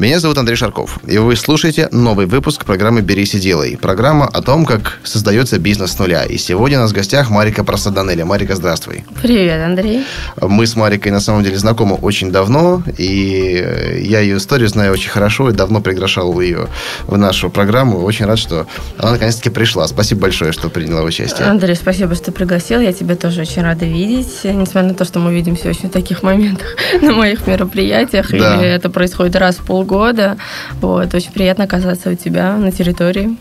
Меня зовут Андрей Шарков, и вы слушаете новый выпуск программы «Берись и делай». Программа о том, как создается бизнес с нуля. И сегодня у нас в гостях Марика Просаданеля. Марика, здравствуй. Привет, Андрей. Мы с Марикой на самом деле знакомы очень давно, и я ее историю знаю очень хорошо, и давно приглашал ее в нашу программу. Очень рад, что она наконец-таки пришла. Спасибо большое, что приняла участие. Андрей, спасибо, что пригласил. Я тебя тоже очень рада видеть, несмотря на то, что мы видимся очень в таких моментах на моих мероприятиях, да. и это происходит раз в полгода года. Вот, очень приятно оказаться у тебя на территории.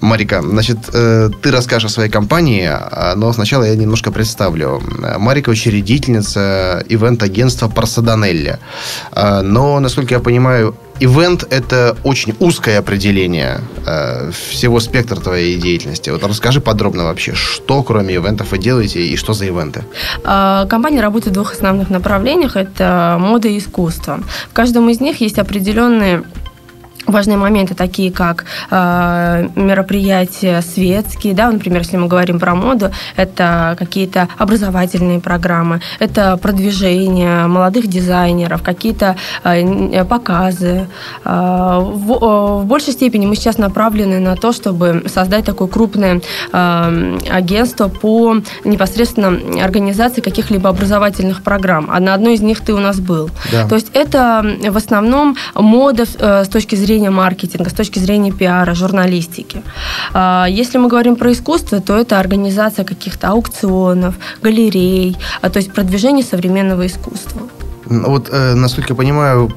Марика, значит, э, ты расскажешь о своей компании, а, но сначала я немножко представлю. Марика учредительница ивент-агентства Парсаданелли. А, но, насколько я понимаю, Ивент – это очень узкое определение э, всего спектра твоей деятельности. Вот расскажи подробно вообще, что кроме ивентов вы делаете и что за ивенты? А, компания работает в двух основных направлениях. Это мода и искусство. В каждом из них есть определенные важные моменты, такие как э, мероприятия светские, да, например, если мы говорим про моду, это какие-то образовательные программы, это продвижение молодых дизайнеров, какие-то э, показы. Э, в, э, в большей степени мы сейчас направлены на то, чтобы создать такое крупное э, агентство по непосредственно организации каких-либо образовательных программ. А на одной из них ты у нас был. Да. То есть это в основном мода э, с точки зрения зрения маркетинга, с точки зрения пиара, журналистики. А, если мы говорим про искусство, то это организация каких-то аукционов, галерей, а, то есть продвижение современного искусства. Вот, э, насколько я понимаю,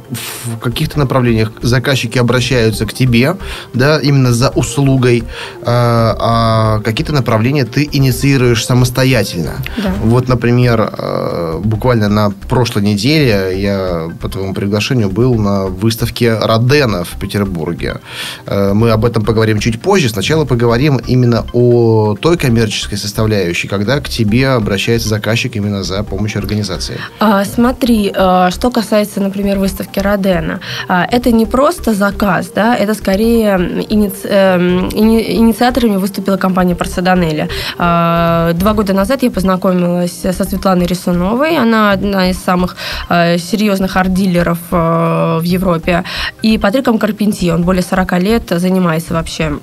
в каких-то направлениях заказчики обращаются к тебе, да, именно за услугой, э, а какие-то направления ты инициируешь самостоятельно. Да. Вот, например, э, буквально на прошлой неделе я по твоему приглашению был на выставке Родена в Петербурге. Э, мы об этом поговорим чуть позже. Сначала поговорим именно о той коммерческой составляющей, когда к тебе обращается заказчик именно за помощью организации. А, смотри, Э, что касается, например, выставки Родена, э, это не просто заказ, да, это скорее иници... Эм, инициаторами выступила компания Парсаданелли. Э, два года назад я познакомилась со Светланой Рисуновой, она одна из самых серьезных арт-дилеров в Европе, и Патриком Карпентье, он более 40 лет занимается вообще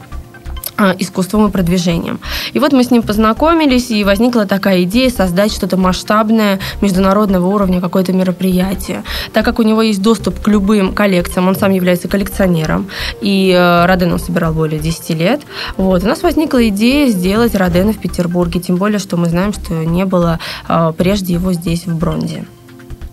искусством и продвижением. И вот мы с ним познакомились, и возникла такая идея создать что-то масштабное, международного уровня, какое-то мероприятие. Так как у него есть доступ к любым коллекциям, он сам является коллекционером, и э, Роден он собирал более 10 лет, вот, у нас возникла идея сделать Родена в Петербурге, тем более, что мы знаем, что не было э, прежде его здесь, в Бронде.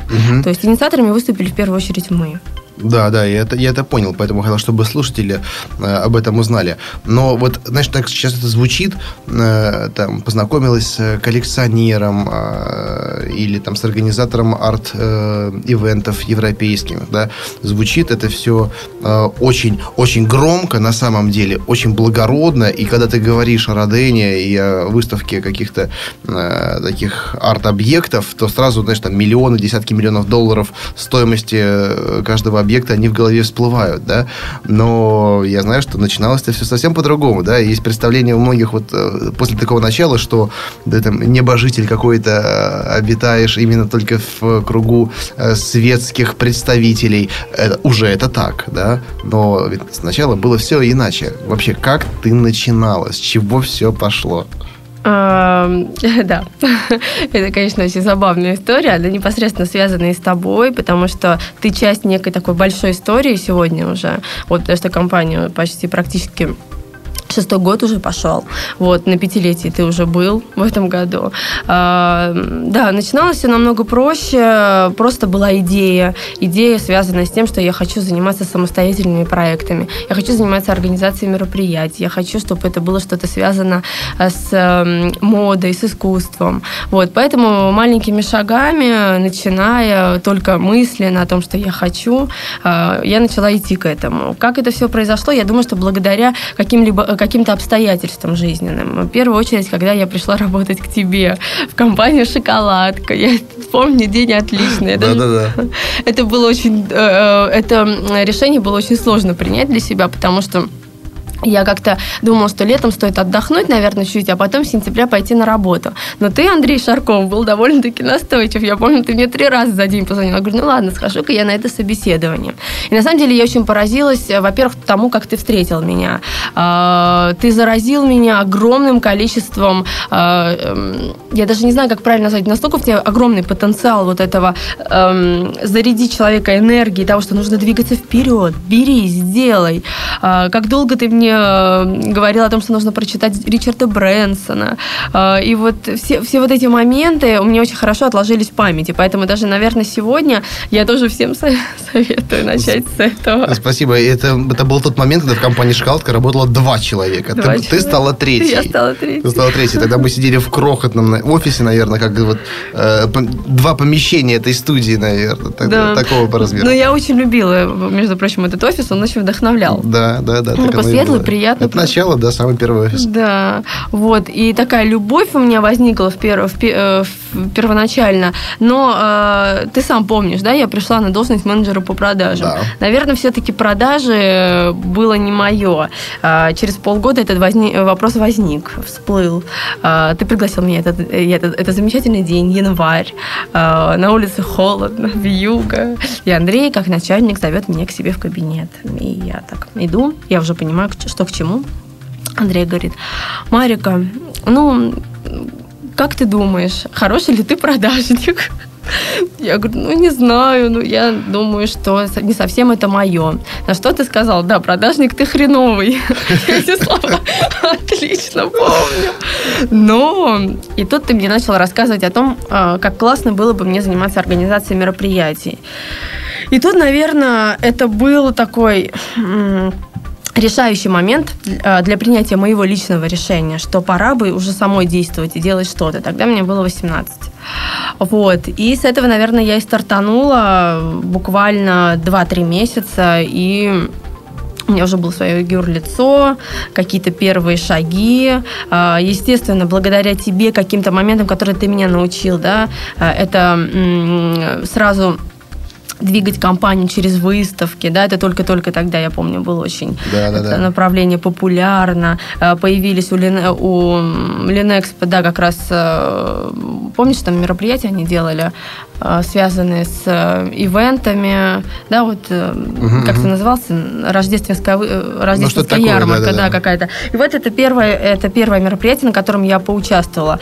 Угу. То есть инициаторами выступили в первую очередь мы. Да, да, я это, я это понял, поэтому хотел, чтобы слушатели э, об этом узнали. Но вот, знаешь, так сейчас это звучит, э, там, познакомилась с коллекционером э, или там с организатором арт-ивентов э, европейских, да, звучит это все э, очень, очень громко на самом деле, очень благородно, и когда ты говоришь о Родене и о выставке каких-то э, таких арт-объектов, то сразу, знаешь, там миллионы, десятки миллионов долларов стоимости каждого объекты, они в голове всплывают, да, но я знаю, что начиналось это все совсем по-другому, да, есть представление у многих вот э, после такого начала, что да, там небожитель какой-то э, обитаешь именно только в кругу э, светских представителей, это, уже это так, да, но ведь сначала было все иначе. Вообще, как ты начинала, с чего все пошло? Да, это, конечно, очень забавная история. Она непосредственно связана и с тобой, потому что ты часть некой такой большой истории сегодня уже. Вот потому что компанию почти практически шестой год уже пошел. Вот, на пятилетии ты уже был в этом году. А, да, начиналось все намного проще. Просто была идея. Идея, связанная с тем, что я хочу заниматься самостоятельными проектами. Я хочу заниматься организацией мероприятий. Я хочу, чтобы это было что-то связано э, с э, модой, с искусством. Вот, поэтому маленькими шагами, начиная только мысленно о том, что я хочу, э, я начала идти к этому. Как это все произошло? Я думаю, что благодаря каким-либо каким-то обстоятельствам жизненным. В первую очередь, когда я пришла работать к тебе в компанию «Шоколадка». Я помню день отличный. Да-да-да. это было очень, это решение было очень сложно принять для себя, потому что я как-то думала, что летом стоит отдохнуть, наверное, чуть, а потом в сентябре пойти на работу. Но ты, Андрей Шарков, был довольно-таки настойчив. Я помню, ты мне три раза за день позвонил. Я говорю, ну ладно, схожу-ка я на это собеседование. И на самом деле я очень поразилась, э, во-первых, тому, как ты встретил меня. А, ты заразил меня огромным количеством, а, эм, я даже не знаю, как правильно назвать, настолько в тебе огромный потенциал вот этого эм, зарядить человека энергией, того, что нужно двигаться вперед, бери, сделай. А, как долго ты мне Э, говорил о том, что нужно прочитать Ричарда Брэнсона. Э, и вот все, все вот эти моменты у меня очень хорошо отложились в памяти. Поэтому даже, наверное, сегодня я тоже всем советую начать с этого. Спасибо. Это, это был тот момент, когда в компании «Шкалтка» работало два человека. Два ты, человека. ты стала третьей. Я стала третьей. Ты стала третьей. Тогда мы сидели в крохотном офисе, наверное, как вот э, два помещения этой студии, наверное. да. Такого по размеру. Ну, я очень любила, между прочим, этот офис. Он очень вдохновлял. Да, да, да. Ну, светлый, было приятно. Это начало, да, самый первый офис. Да, вот. И такая любовь у меня возникла в, пер... в, пер... в первоначально. Но э, ты сам помнишь, да, я пришла на должность менеджера по продажам. Да. Наверное, все-таки продажи было не мое. Э, через полгода этот возник... вопрос возник, всплыл. Э, ты пригласил меня, этот, этот, это замечательный день, январь. Э, на улице холодно, вьюга. И Андрей, как начальник, зовет меня к себе в кабинет. И я так иду, я уже понимаю, что к чему. Андрей говорит, Марика, ну, как ты думаешь, хороший ли ты продажник? Я говорю, ну не знаю, ну я думаю, что не совсем это мое. На что ты сказал? Да, продажник ты хреновый. Эти слова отлично помню. Но и тут ты мне начал рассказывать о том, а, как классно было бы мне заниматься организацией мероприятий. И тут, наверное, это был такой решающий момент э, для принятия моего личного решения, что пора бы уже самой действовать и делать что-то. Тогда мне было 18. Вот. И с этого, наверное, я и стартанула буквально 2-3 месяца, и у меня уже было свое юрлицо, какие-то первые шаги. Э, естественно, благодаря тебе, каким-то моментам, которые ты меня научил, да, э, это сразу двигать компанию через выставки, да, это только-только тогда, я помню, было очень да, да, да. направление популярно. Э, появились у, Лин, у Линэкспо, да, как раз, э, помнишь, там мероприятия они делали, э, связанные с ивентами, да, вот, угу, как угу. это назывался, рождественская, рождественская ну, ярмарка, такое, да, да, да, какая-то. И вот это первое, это первое мероприятие, на котором я поучаствовала.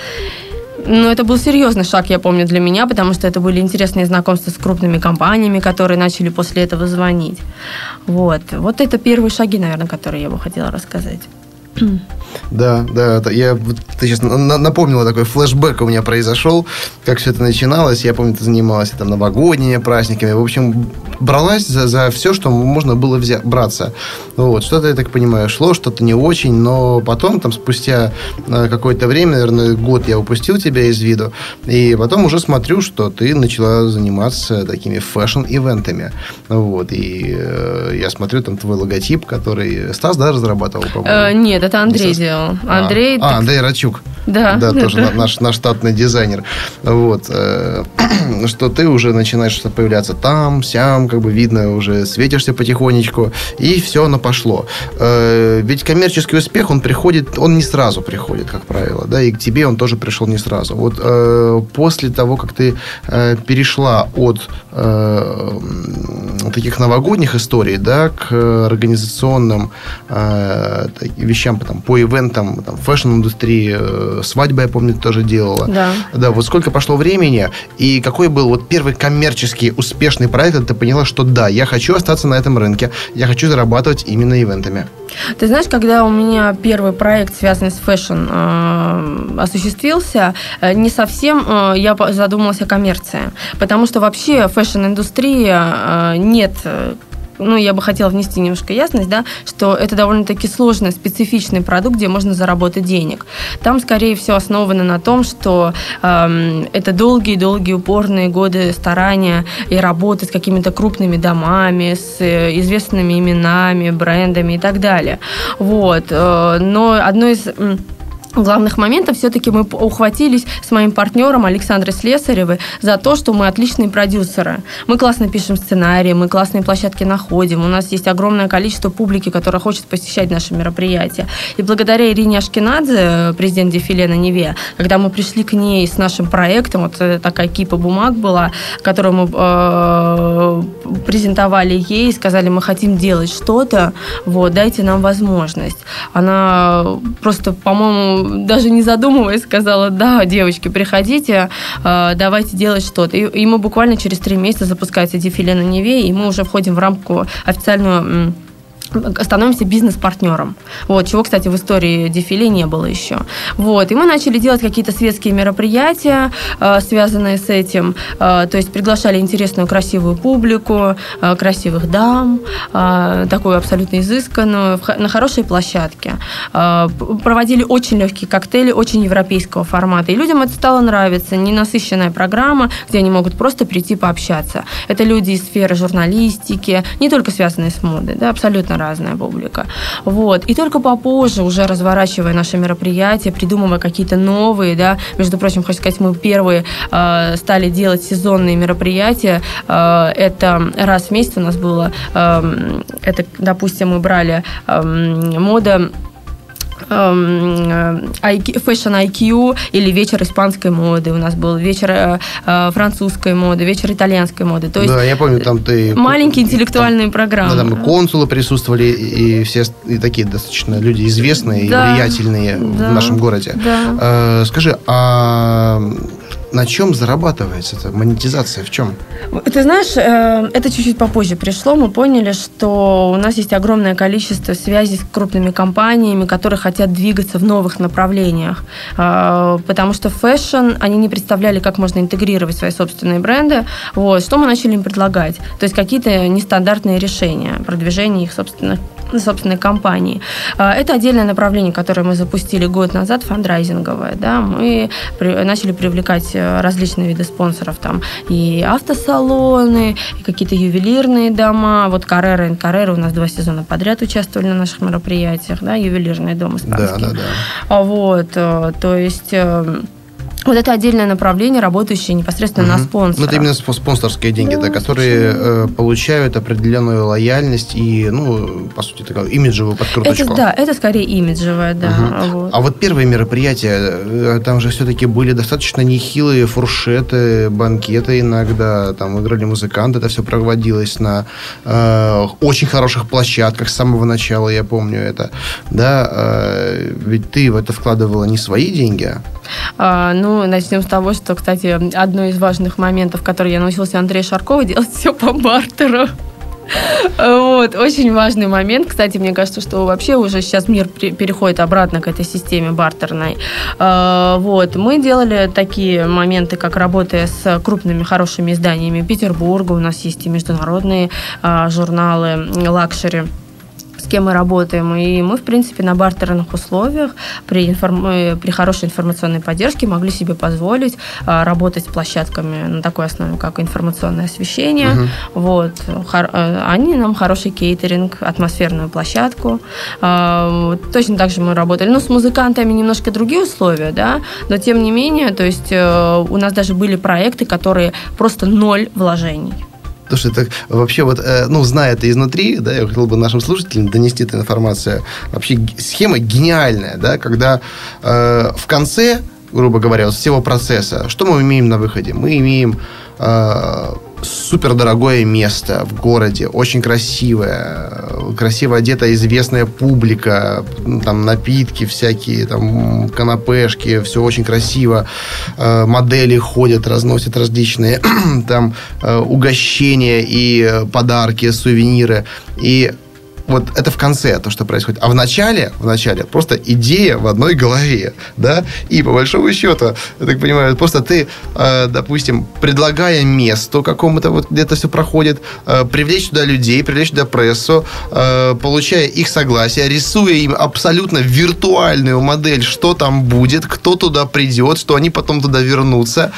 Ну, это был серьезный шаг, я помню, для меня, потому что это были интересные знакомства с крупными компаниями, которые начали после этого звонить. Вот. Вот это первые шаги, наверное, которые я бы хотела рассказать. Да, да, я, ты сейчас напомнила, такой флешбэк у меня произошел, как все это начиналось. Я помню, ты занималась там новогодними праздниками. В общем, бралась за, за все, что можно было взять, браться. Вот, что-то, я так понимаю, шло, что-то не очень, но потом, там, спустя э, какое-то время, наверное, год я упустил тебя из виду, и потом уже смотрю, что ты начала заниматься такими fashion-ивентами. Вот, и э, я смотрю, там, твой логотип, который Стас, да, разрабатывал? Э, нет, это Андрей делал. Андрей... А, а Андрей Рачук. Да. Да, тоже да. Наш, наш штатный дизайнер. Вот. Э, что ты уже начинаешь появляться там, сям, как бы видно, уже светишься потихонечку, и все оно пошло. Э, ведь коммерческий успех, он приходит, он не сразу приходит, как правило, да, и к тебе он тоже пришел не сразу. Вот э, после того, как ты перешла от таких новогодних историй, да, к организационным вещам там, по ивентам, там, fashion-индустрии, свадьбы, я помню, тоже делала. Да. Да, вот сколько прошло времени, и какой был вот первый коммерческий успешный проект, когда ты поняла, что да, я хочу остаться на этом рынке, я хочу зарабатывать именно ивентами? Ты знаешь, когда у меня первый проект, связанный с fashion, э, осуществился, э, не совсем э, я задумалась о коммерции. Потому что вообще fashion-индустрия нет ну, я бы хотела внести немножко ясность, да, что это довольно-таки сложный, специфичный продукт, где можно заработать денег. Там, скорее всего, основано на том, что э, это долгие-долгие упорные годы старания и работы с какими-то крупными домами, с э, известными именами, брендами и так далее. Вот. Э, но одно из главных моментов все-таки мы ухватились с моим партнером Александрой Слесаревой за то, что мы отличные продюсеры. Мы классно пишем сценарии, мы классные площадки находим, у нас есть огромное количество публики, которая хочет посещать наши мероприятия. И благодаря Ирине Ашкинадзе, президент Дефиле на Неве, когда мы пришли к ней с нашим проектом, вот такая кипа бумаг была, которую мы э, презентовали ей, сказали, мы хотим делать что-то, вот, дайте нам возможность. Она просто, по-моему, даже не задумываясь, сказала, да, девочки, приходите, э, давайте делать что-то. И, и мы буквально через три месяца запускается дефиле на Неве, и мы уже входим в рамку официальную становимся бизнес-партнером. Вот, чего, кстати, в истории дефиле не было еще. Вот, и мы начали делать какие-то светские мероприятия, э, связанные с этим. Э, то есть приглашали интересную, красивую публику, э, красивых дам, такую абсолютно изысканную, на хорошей площадке. Проводили очень легкие коктейли, очень европейского формата. И людям это стало нравиться. Ненасыщенная программа, где они могут просто прийти пообщаться. Это люди из сферы журналистики, не только связанные с модой, да, абсолютно разная публика. Вот. И только попозже, уже разворачивая наши мероприятия, придумывая какие-то новые, да, между прочим, хочу сказать, мы первые э, стали делать сезонные мероприятия. Э, это раз в месяц у нас было, э, это, допустим, мы брали э, мода Эм, э, Fashion IQ или вечер испанской моды. У нас был вечер э, э, французской моды, вечер итальянской моды. То есть да, я помню, там ты... Маленькие интеллектуальные там, программы. Да, там и консулы присутствовали, и все и такие достаточно люди известные да, и влиятельные да, в нашем городе. Да. Скажи, а на чем зарабатывается это? Монетизация в чем? Ты знаешь, э, это чуть-чуть попозже пришло. Мы поняли, что у нас есть огромное количество связей с крупными компаниями, которые хотят двигаться в новых направлениях. Э, потому что fashion, они не представляли, как можно интегрировать свои собственные бренды. Вот. Что мы начали им предлагать? То есть какие-то нестандартные решения продвижения их собственных собственной компании. А, это отдельное направление, которое мы запустили год назад, фандрайзинговое. Да? Мы начали привлекать э, различные виды спонсоров, там и автосалоны, и какие-то ювелирные дома. Вот Carrera и Carrera у нас два сезона подряд участвовали на наших мероприятиях, да, ювелирный дом испанский. Да, да, да. Вот, э, то есть эм, вот это отдельное направление, работающее непосредственно угу. на спонсора. Ну, это именно спонсорские деньги, да, да которые э, получают определенную лояльность и, ну, по сути, такую имиджевую подкруточку. Это, да, это скорее имиджевое, да. Угу. Вот. А вот первые мероприятия, э, там же все-таки были достаточно нехилые фуршеты, банкеты иногда, там играли музыканты, это все проводилось на э, очень хороших площадках с самого начала, я помню это. Да, э, ведь ты в это вкладывала не свои деньги, а, ну, начнем с того, что, кстати, одно из важных моментов, который я научилась у Андрея Шаркова, делать все по бартеру. Вот, очень важный момент. Кстати, мне кажется, что вообще уже сейчас мир переходит обратно к этой системе бартерной. А, вот, мы делали такие моменты, как работая с крупными хорошими изданиями Петербурга. У нас есть и международные а, журналы luxury с кем мы работаем. И мы, в принципе, на бартерных условиях при, информ... Э, при хорошей информационной поддержке могли себе позволить а, работать с площадками на такой основе, как информационное освещение. Угу. Вот. Хор... Э, они нам хороший кейтеринг, атмосферную площадку. А, точно так же мы работали. Ну, с музыкантами немножко другие условия, да, но тем не менее, то есть э, у нас даже были проекты, которые просто ноль вложений. Потому что это вообще вот, э, ну, зная это изнутри, да, я хотел бы нашим слушателям донести эту информацию. Вообще схема гениальная, да, когда э, в конце, грубо говоря, вот всего процесса, что мы имеем на выходе? Мы имеем э, супер дорогое место в городе, очень красивое, красиво одетая известная публика, там напитки всякие, там канапешки, все очень красиво, э, модели ходят, разносят различные там э, угощения и подарки, сувениры, и вот это в конце то, что происходит. А в начале, в начале просто идея в одной голове, да, и по большому счету, я так понимаю, просто ты, э, допустим, предлагая место какому-то, вот где-то все проходит, э, привлечь туда людей, привлечь туда прессу, э, получая их согласие, рисуя им абсолютно виртуальную модель, что там будет, кто туда придет, что они потом туда вернутся,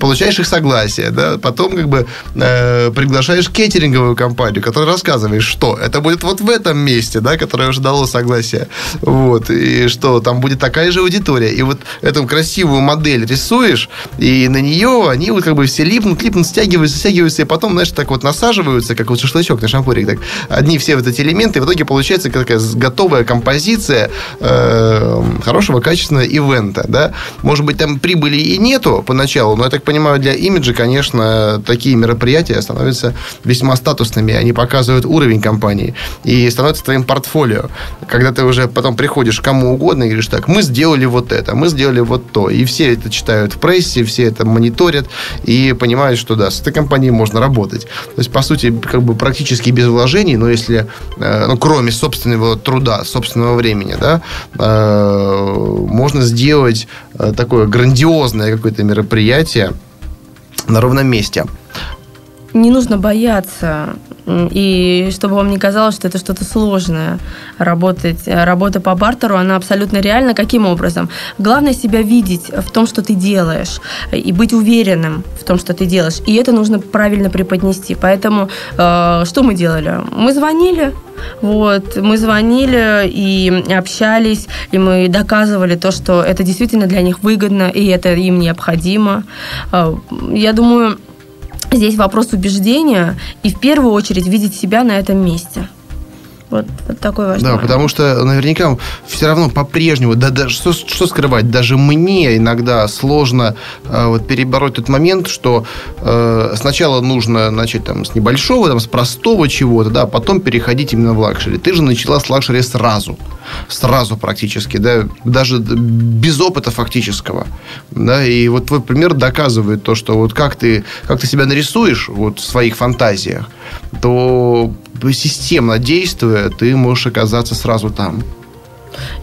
получаешь их согласие, да, потом как бы приглашаешь кейтеринговую компанию, которая рассказывает, что это будет вот в этом месте, да, которое уже дало согласие, вот, и что там будет такая же аудитория. И вот эту красивую модель рисуешь, и на нее они вот как бы все липнут, липнут, стягиваются, стягиваются, и потом, знаешь, так вот насаживаются, как вот шашлычок на шампурик, так, одни все вот эти элементы, и в итоге получается такая готовая композиция э, хорошего, качественного ивента, да. Может быть, там прибыли и нету поначалу, но я так понимаю, для имиджа, конечно, такие мероприятия становятся весьма статусными, они показывают уровень компании и становятся твоим портфолио. Когда ты уже потом приходишь кому угодно и говоришь так, мы сделали вот это, мы сделали вот то, и все это читают в прессе, все это мониторят и понимают, что да, с этой компанией можно работать. То есть, по сути, как бы практически без вложений, но если, э, ну, кроме собственного труда, собственного времени, да, э, можно сделать э, такое грандиозное какое-то мероприятие на ровном месте не нужно бояться, и чтобы вам не казалось, что это что-то сложное. Работать, работа по бартеру, она абсолютно реальна. Каким образом? Главное себя видеть в том, что ты делаешь, и быть уверенным в том, что ты делаешь. И это нужно правильно преподнести. Поэтому э, что мы делали? Мы звонили, вот, мы звонили и общались, и мы доказывали то, что это действительно для них выгодно, и это им необходимо. Э, я думаю, Здесь вопрос убеждения и в первую очередь видеть себя на этом месте. Вот, вот такой важный Да, момент. потому что наверняка все равно по-прежнему, да, да что, что скрывать, даже мне иногда сложно э, вот, перебороть тот момент, что э, сначала нужно начать там, с небольшого, там, с простого чего-то, да, а потом переходить именно в luxury. Ты же начала с luxury сразу, сразу практически, да, даже без опыта фактического, да, и вот твой пример доказывает то, что вот как ты, как ты себя нарисуешь вот в своих фантазиях, то системно действуя, ты можешь оказаться сразу там.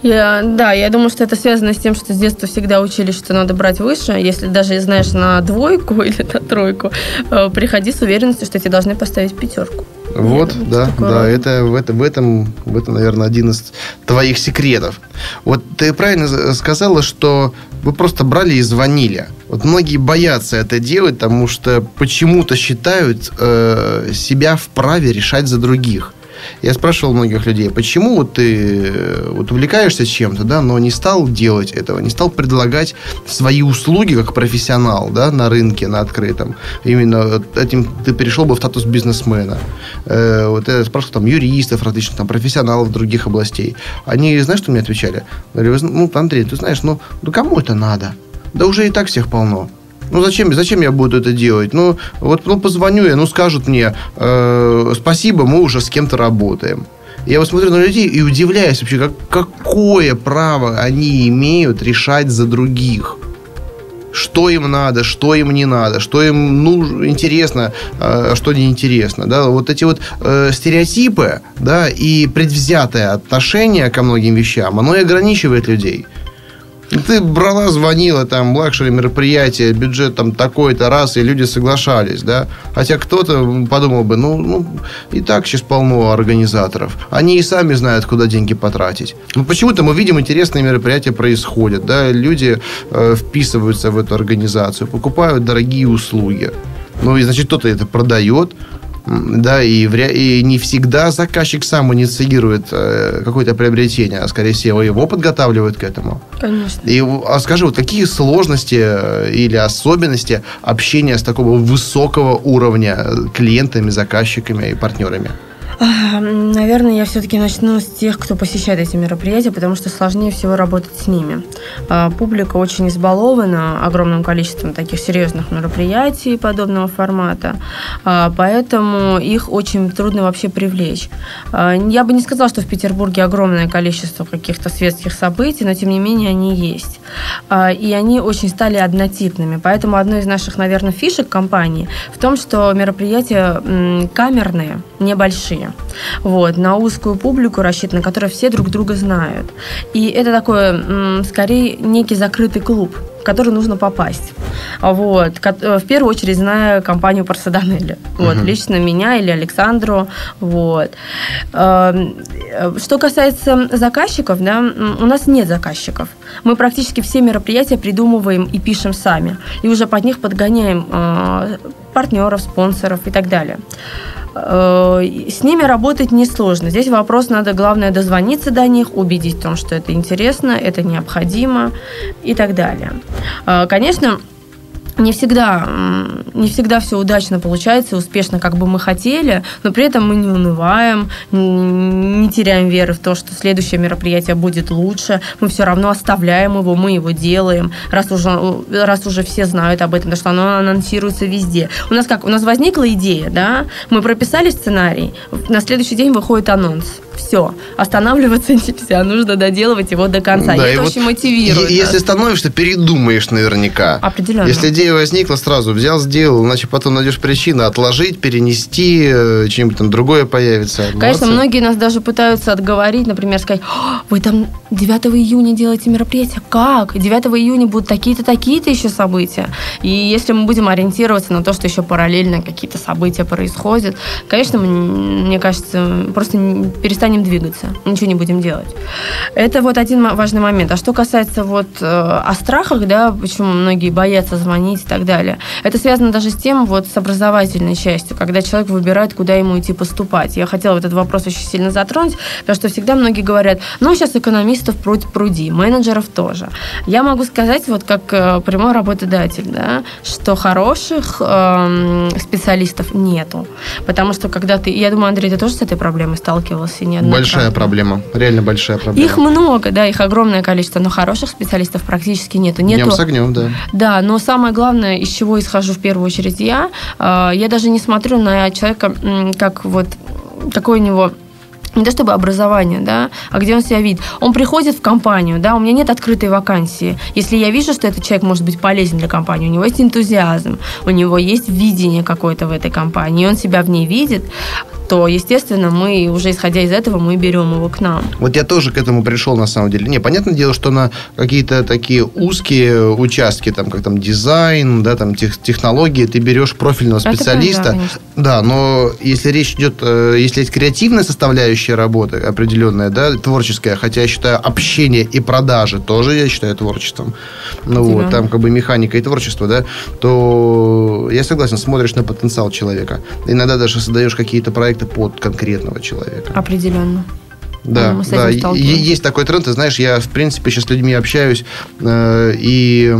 Я, да, я думаю, что это связано с тем, что с детства всегда учили, что надо брать выше. Если даже знаешь на двойку или на тройку, э, приходи с уверенностью, что тебе должны поставить пятерку. Вот, думаю, да, да, это в, это в этом, в этом, наверное, один из твоих секретов. Вот ты правильно сказала, что вы просто брали и звонили. Вот многие боятся это делать, потому что почему-то считают э, себя вправе решать за других. Я спрашивал многих людей, почему вот ты э, вот увлекаешься чем-то, да, но не стал делать этого, не стал предлагать свои услуги как профессионал, да, на рынке, на открытом. Именно этим ты перешел бы в статус бизнесмена. Э, вот я спрашивал там юристов различных, там профессионалов других областей. Они, знаешь, что мне отвечали? Говорю, ну, Андрей, ты знаешь, ну, ну кому это надо? Да уже и так всех полно. Ну зачем, зачем я буду это делать? Ну вот ну, позвоню я, ну скажут мне э, спасибо, мы уже с кем-то работаем. Я вот смотрю на людей и удивляюсь вообще, как, какое право они имеют решать за других. Что им надо, что им не надо, что им ну, интересно, а что неинтересно. Да? Вот эти вот э, стереотипы да, и предвзятое отношение ко многим вещам, оно и ограничивает людей. Ты брала, звонила, там, luxury мероприятие, бюджет там такой-то раз, и люди соглашались, да. Хотя кто-то подумал бы, ну, ну, и так сейчас полно организаторов. Они и сами знают, куда деньги потратить. Но почему-то мы видим, интересные мероприятия происходят, да, люди э, вписываются в эту организацию, покупают дорогие услуги. Ну, и, значит, кто-то это продает, да, и, в, и не всегда заказчик сам инициирует э, какое-то приобретение, а скорее всего его подготавливают к этому. Конечно. И а скажи, вот какие сложности э, или особенности общения с такого высокого уровня клиентами, заказчиками и партнерами? Наверное, я все-таки начну с тех, кто посещает эти мероприятия, потому что сложнее всего работать с ними. А, публика очень избалована огромным количеством таких серьезных мероприятий подобного формата, а, поэтому их очень трудно вообще привлечь. А, я бы не сказала, что в Петербурге огромное количество каких-то светских событий, но тем не менее они есть. И они очень стали однотипными. Поэтому одной из наших, наверное, фишек компании в том, что мероприятия камерные, небольшие. Вот, на узкую публику рассчитаны, которая все друг друга знают. И это такой, скорее, некий закрытый клуб в который нужно попасть. Вот. Э, в первую очередь зная компанию Парсаданелли. Вот. Угу. Лично меня или Александру. Вот. Эм, что касается заказчиков, да, у нас нет заказчиков. Мы практически все мероприятия придумываем и пишем сами. И уже под них подгоняем э, партнеров, спонсоров и так далее. Э, с ними работать несложно. Здесь вопрос надо, главное, дозвониться до них, убедить в том, что это интересно, это необходимо и так далее. Э, конечно, не всегда, не всегда все удачно получается, успешно, как бы мы хотели, но при этом мы не унываем, не теряем веры в то, что следующее мероприятие будет лучше. Мы все равно оставляем его, мы его делаем, раз уже, раз уже все знают об этом, потому что оно анонсируется везде. У нас как? У нас возникла идея, да? Мы прописали сценарий, на следующий день выходит анонс все, останавливаться нельзя, нужно доделывать его до конца. Да, и это вот очень мотивирует. И, если становишься, передумаешь наверняка. Определенно. Если идея возникла, сразу взял, сделал, иначе потом найдешь причину отложить, перенести, э, что-нибудь там другое появится. Конечно, Молодцы. многие нас даже пытаются отговорить, например, сказать, вы там 9 июня делаете мероприятие, как? 9 июня будут такие-то, такие-то еще события. И если мы будем ориентироваться на то, что еще параллельно какие-то события происходят, конечно, мне кажется, просто перестать перестанем двигаться, ничего не будем делать. Это вот один важный момент. А что касается вот э, о страхах, да, почему многие боятся звонить и так далее, это связано даже с тем, вот с образовательной частью, когда человек выбирает, куда ему идти поступать. Я хотела этот вопрос очень сильно затронуть, потому что всегда многие говорят, ну, сейчас экономистов пруд пруди, менеджеров тоже. Я могу сказать, вот как э, прямой работодатель, да, что хороших э, специалистов нету. Потому что когда ты, я думаю, Андрей, ты тоже с этой проблемой сталкивался? Неоднократно. Большая проблема, реально большая проблема. Их много, да, их огромное количество, но хороших специалистов практически нету. нету... Днем с огнем, да. Да, но самое главное, из чего исхожу в первую очередь я, а, я даже не смотрю на человека, как вот какой у него не то чтобы образование, да, а где он себя видит. Он приходит в компанию, да, у меня нет открытой вакансии. Если я вижу, что этот человек может быть полезен для компании, у него есть энтузиазм, у него есть видение какое-то в этой компании, и он себя в ней видит, то, естественно, мы уже исходя из этого, мы берем его к нам. Вот я тоже к этому пришел, на самом деле. Не, понятное дело, что на какие-то такие узкие участки, там, как там дизайн, да, там, тех, технологии, ты берешь профильного специалиста. Это, да, да, но если речь идет, э, если есть креативная составляющая работы определенная, да, творческая, хотя я считаю общение и продажи тоже, я считаю, творчеством. Ну вот, там как бы механика и творчество, да, то я согласен, смотришь на потенциал человека. Иногда даже создаешь какие-то проекты проекты под конкретного человека. Определенно. Да, да. есть такой тренд, ты знаешь, я, в принципе, сейчас с людьми общаюсь, э, и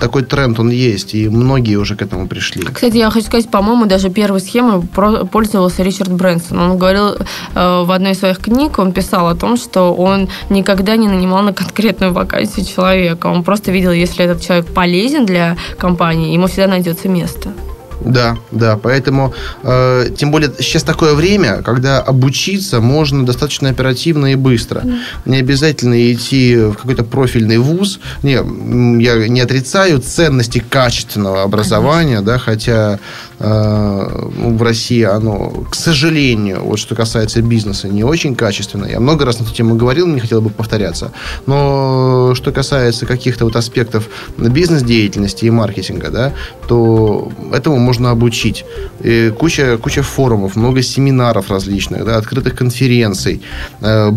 такой тренд, он есть, и многие уже к этому пришли. Кстати, я хочу сказать, по-моему, даже первой схемой пользовался Ричард Брэнсон. Он говорил э, в одной из своих книг, он писал о том, что он никогда не нанимал на конкретную вакансию человека. Он просто видел, если этот человек полезен для компании, ему всегда найдется место. Да, да, поэтому, э, тем более, сейчас такое время, когда обучиться можно достаточно оперативно и быстро. Mm. Не обязательно идти в какой-то профильный вуз. Не, я не отрицаю ценности качественного образования, да, хотя в России оно, к сожалению, вот что касается бизнеса, не очень качественное. Я много раз на эту тему говорил, не хотел бы повторяться. Но что касается каких-то вот аспектов бизнес-деятельности и маркетинга, да, то этому можно обучить. И куча, куча форумов, много семинаров различных, да, открытых конференций. Э,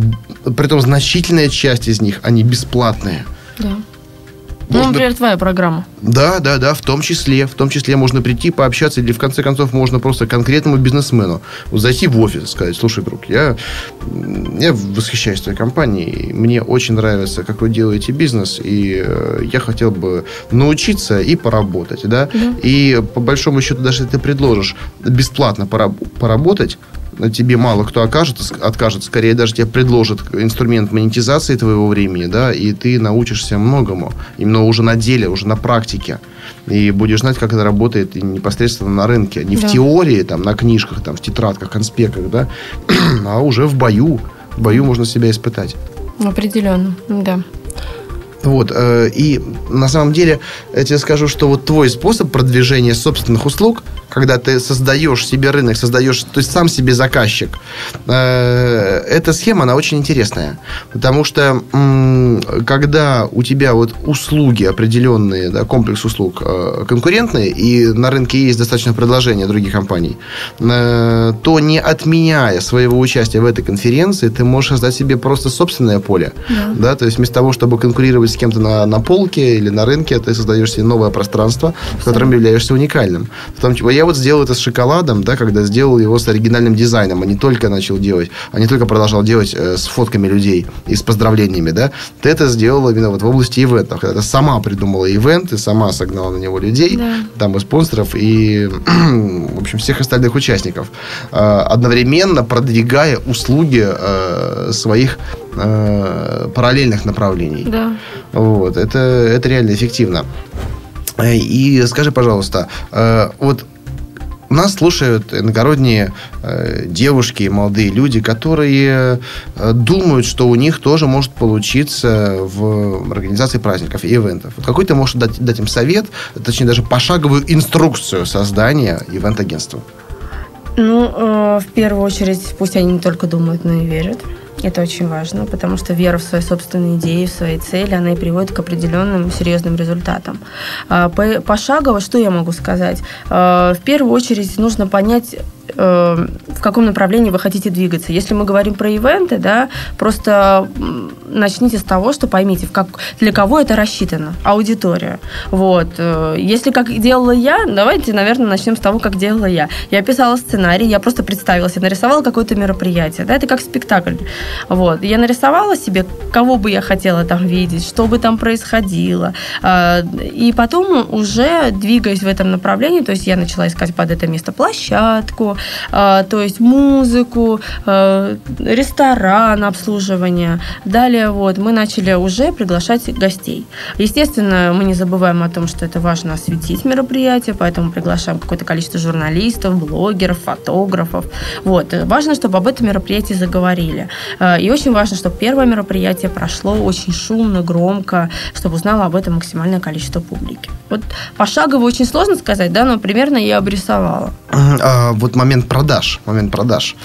притом значительная часть из них, они бесплатные. Да. Ну, можно... Например, твоя программа. Да, да, да, в том числе. В том числе можно прийти, пообщаться, или в конце концов можно просто конкретному бизнесмену зайти в офис и сказать, слушай, друг, я, я восхищаюсь твоей компанией, мне очень нравится, как вы делаете бизнес, и э, я хотел бы научиться и поработать, да? да. И по большому счету, даже если ты предложишь бесплатно поработать, тебе мало кто окажет, откажет, скорее даже тебе предложат инструмент монетизации твоего времени, да, и ты научишься многому, именно уже на деле, уже на практике, и будешь знать, как это работает непосредственно на рынке, не да. в теории, там, на книжках, там, в тетрадках, конспектах, да, а уже в бою, в бою можно себя испытать. Определенно, да. Вот, э, и на самом деле я тебе скажу, что вот твой способ продвижения собственных услуг, когда ты создаешь себе рынок, создаешь, то есть сам себе заказчик, э, эта схема, она очень интересная. Потому что когда у тебя вот услуги определенные, да, комплекс услуг э, конкурентные, и на рынке есть достаточно предложения других компаний, то не отменяя своего участия в этой конференции, ты можешь создать себе просто собственное поле. Да. Да, то есть вместо того, чтобы конкурировать с кем-то на, на полке или на рынке, ты создаешь себе новое пространство, в котором являешься уникальным. В том, я вот сделал это с шоколадом, да, когда сделал его с оригинальным дизайном, а не только начал делать, а не только продолжал делать э, с фотками людей и с поздравлениями, да. Ты это сделала именно вот в области ивентов, когда ты сама придумала ивент, и сама согнала на него людей, да. там и спонсоров, и, в общем, всех остальных участников, э, одновременно продвигая услуги э, своих э, параллельных направлений. Да. Вот, это, это реально эффективно. И скажи, пожалуйста, э, вот нас слушают иногородние э, девушки и молодые люди, которые э, думают, что у них тоже может получиться в организации праздников и ивентов. Вот какой ты можешь дать, дать им совет, точнее даже пошаговую инструкцию создания ивент-агентства? Ну, э, в первую очередь, пусть они не только думают, но и верят. Это очень важно, потому что вера в свои собственные идеи, в свои цели, она и приводит к определенным серьезным результатам. А, пошагово, что я могу сказать? А, в первую очередь нужно понять, в каком направлении вы хотите двигаться. Если мы говорим про ивенты, да, просто начните с того, что поймите, как, для кого это рассчитано, аудитория. Вот. Э, если как делала я, давайте, наверное, начнем с того, как делала я. Я писала сценарий, я просто представилась, я нарисовала какое-то мероприятие. Да, это как спектакль. Вот. Я нарисовала себе, кого бы я хотела там видеть, что бы там происходило. А, и потом уже двигаясь в этом направлении, то есть я начала искать под это место площадку, а, то есть музыку, а, ресторан, обслуживание. Далее вот мы начали уже приглашать гостей. Естественно, мы не забываем о том, что это важно осветить мероприятие, поэтому приглашаем какое-то количество журналистов, блогеров, фотографов. Вот. Важно, чтобы об этом мероприятии заговорили. А, и очень важно, чтобы первое мероприятие прошло очень шумно, громко, чтобы узнало об этом максимальное количество публики. Вот пошагово очень сложно сказать, да, но примерно я обрисовала. А, вот момент продаж, момент продаж.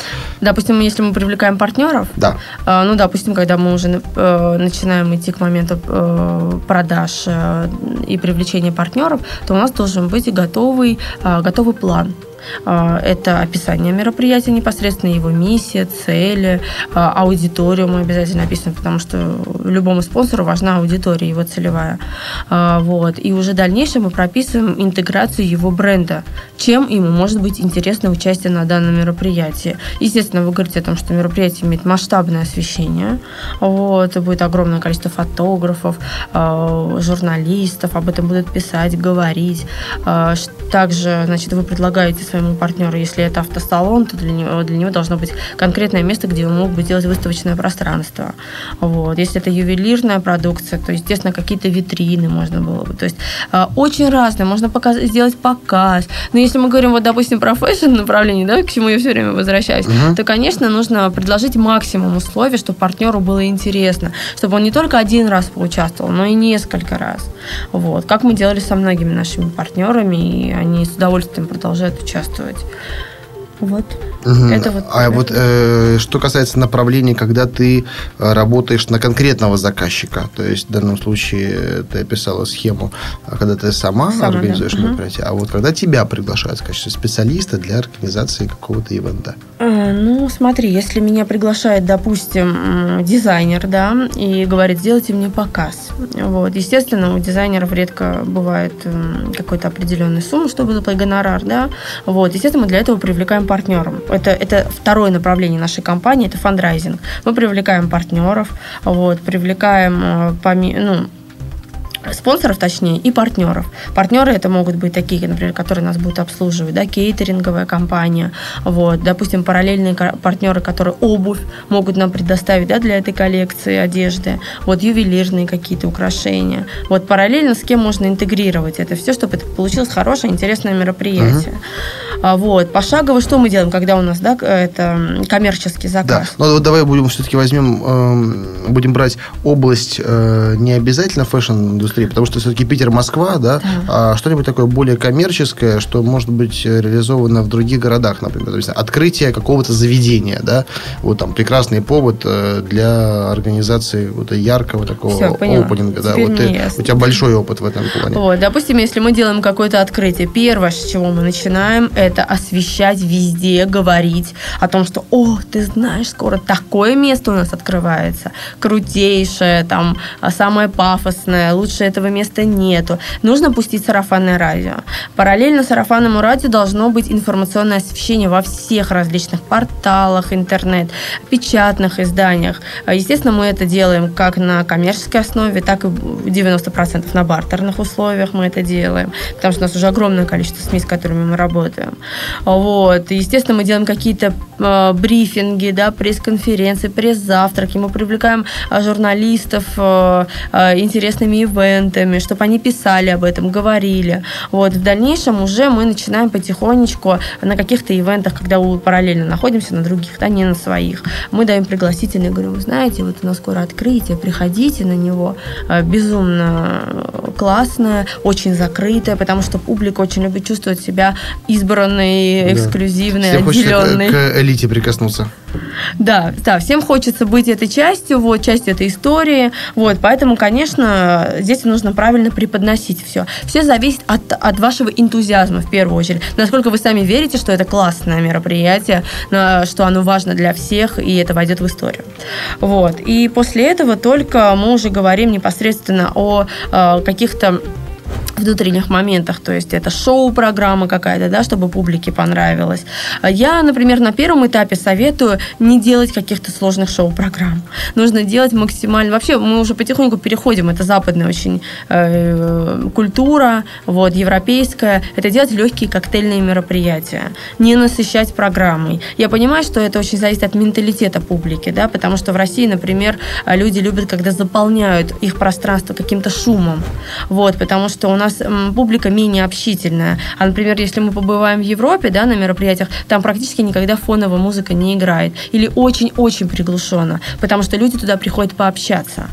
Допустим, если мы привлекаем партнеров, да. А, ну, допустим, когда мы уже э, начинаем идти к моменту э, продаж э, и привлечения партнеров, то у нас должен быть готовый, готовый план это описание мероприятия непосредственно, его миссия, цели, а, аудиторию мы обязательно описываем, потому что любому спонсору важна аудитория, его целевая. А, вот. И уже дальнейшее мы прописываем интеграцию его бренда, чем ему может быть интересно участие на данном мероприятии. Естественно, вы говорите о том, что мероприятие имеет масштабное освещение, вот, будет огромное количество фотографов, журналистов, об этом будут писать, говорить. Также, значит, вы предлагаете своему партнеру. Если это автосалон, то для него, для него должно быть конкретное место, где он мог бы сделать выставочное пространство. Вот. Если это ювелирная продукция, то, естественно, какие-то витрины можно было бы. То есть э, очень разное. Можно показ, сделать показ. Но если мы говорим, вот, допустим, про fashion направление, да, к чему я все время возвращаюсь, угу. то, конечно, нужно предложить максимум условий, чтобы партнеру было интересно, чтобы он не только один раз поучаствовал, но и несколько раз. Вот. Как мы делали со многими нашими партнерами, и они с удовольствием продолжают участвовать участвовать. Вот. Угу. Это вот, а вот э, что касается направления, когда ты э, работаешь на конкретного заказчика, то есть в данном случае ты описала схему, а когда ты сама, сама организуешь да. мероприятие, угу. а вот когда тебя приглашают в качестве специалиста для организации какого-то ивента? А, ну, смотри, если меня приглашает, допустим, дизайнер, да, и говорит, сделайте мне показ. Вот. Естественно, у дизайнеров редко бывает какой-то определенный сумма, чтобы заплатить гонорар, да. Вот. Естественно, мы для этого привлекаем партнеров это, это второе направление нашей компании, это фандрайзинг. Мы привлекаем партнеров, вот, привлекаем э, ну, спонсоров, точнее, и партнеров. Партнеры это могут быть такие, например, которые нас будут обслуживать, да, кейтеринговая компания, вот, допустим, параллельные партнеры, которые обувь могут нам предоставить, да, для этой коллекции одежды, вот, ювелирные какие-то украшения, вот, параллельно с кем можно интегрировать это все, чтобы это получилось хорошее, интересное мероприятие. Uh-huh. Вот, пошагово что мы делаем, когда у нас, да, это коммерческий заказ? Да, ну вот давай будем все-таки возьмем, э, будем брать область э, не обязательно fashion-индустрии, индустрии, потому что все-таки Питер, Москва, да, да. А что-нибудь такое более коммерческое, что может быть реализовано в других городах, например, то есть открытие какого-то заведения, да, вот там прекрасный повод э, для организации вот яркого такого Все, опенинга, да, вот ты, у тебя большой опыт в этом плане. Вот, допустим, если мы делаем какое-то открытие, первое, с чего мы начинаем, это освещать везде, говорить о том, что, о, ты знаешь, скоро такое место у нас открывается, крутейшее, там, а, самое пафосное, лучше этого места нету. Нужно пустить сарафанное радио. Параллельно сарафанному радио должно быть информационное освещение во всех различных порталах, интернет, печатных изданиях. А, естественно, мы это делаем как на коммерческой основе, так и 90% на бартерных условиях мы это делаем, потому что у нас уже огромное количество СМИ, с которыми мы работаем. Вот. Естественно, мы делаем какие-то э, брифинги, да, пресс-конференции, пресс-завтраки, мы привлекаем журналистов э, интересными ивентами, чтобы они писали об этом, говорили. Вот. В дальнейшем уже мы начинаем потихонечку на каких-то ивентах, когда мы параллельно находимся на других, да, не на своих, мы даем пригласительные, говорим, вы знаете, вот у нас скоро открытие, приходите на него, э, безумно классное, очень закрытое, потому что публика очень любит чувствовать себя избранной, эксклюзивной, хочется отделенной. к, к элите прикоснуться. Да, да, всем хочется быть этой частью, вот, частью этой истории, вот, поэтому, конечно, здесь нужно правильно преподносить все. Все зависит от, от вашего энтузиазма, в первую очередь, насколько вы сами верите, что это классное мероприятие, что оно важно для всех, и это войдет в историю. Вот, и после этого только мы уже говорим непосредственно о э, каких-то внутренних моментах, то есть это шоу-программа какая-то, да, чтобы публике понравилось. Я, например, на первом этапе советую не делать каких-то сложных шоу-программ. Нужно делать максимально... Вообще, мы уже потихоньку переходим, это западная очень э, культура, вот, европейская, это делать легкие коктейльные мероприятия, не насыщать программой. Я понимаю, что это очень зависит от менталитета публики, да, потому что в России, например, люди любят, когда заполняют их пространство каким-то шумом, вот, потому что у нас м, публика менее общительная. А, например, если мы побываем в Европе, да, на мероприятиях, там практически никогда фоновая музыка не играет. Или очень-очень приглушенно, потому что люди туда приходят пообщаться.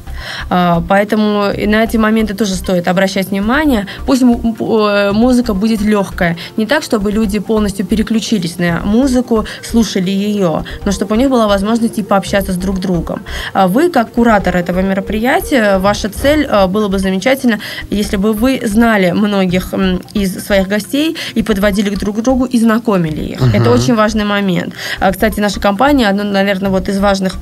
А, Поэтому на эти моменты тоже стоит обращать внимание. Пусть э, музыка будет легкая. Не так, чтобы люди полностью переключились на музыку, слушали ее, но чтобы у них была возможность и пообщаться с друг другом. А Вы, как куратор этого мероприятия, ваша цель э, было бы замечательно, если бы вы знали многих м, из своих гостей и подводили к друг другу и знакомили их. Это очень важный момент. А, Кстати, наша компания, одно, наверное, вот из важных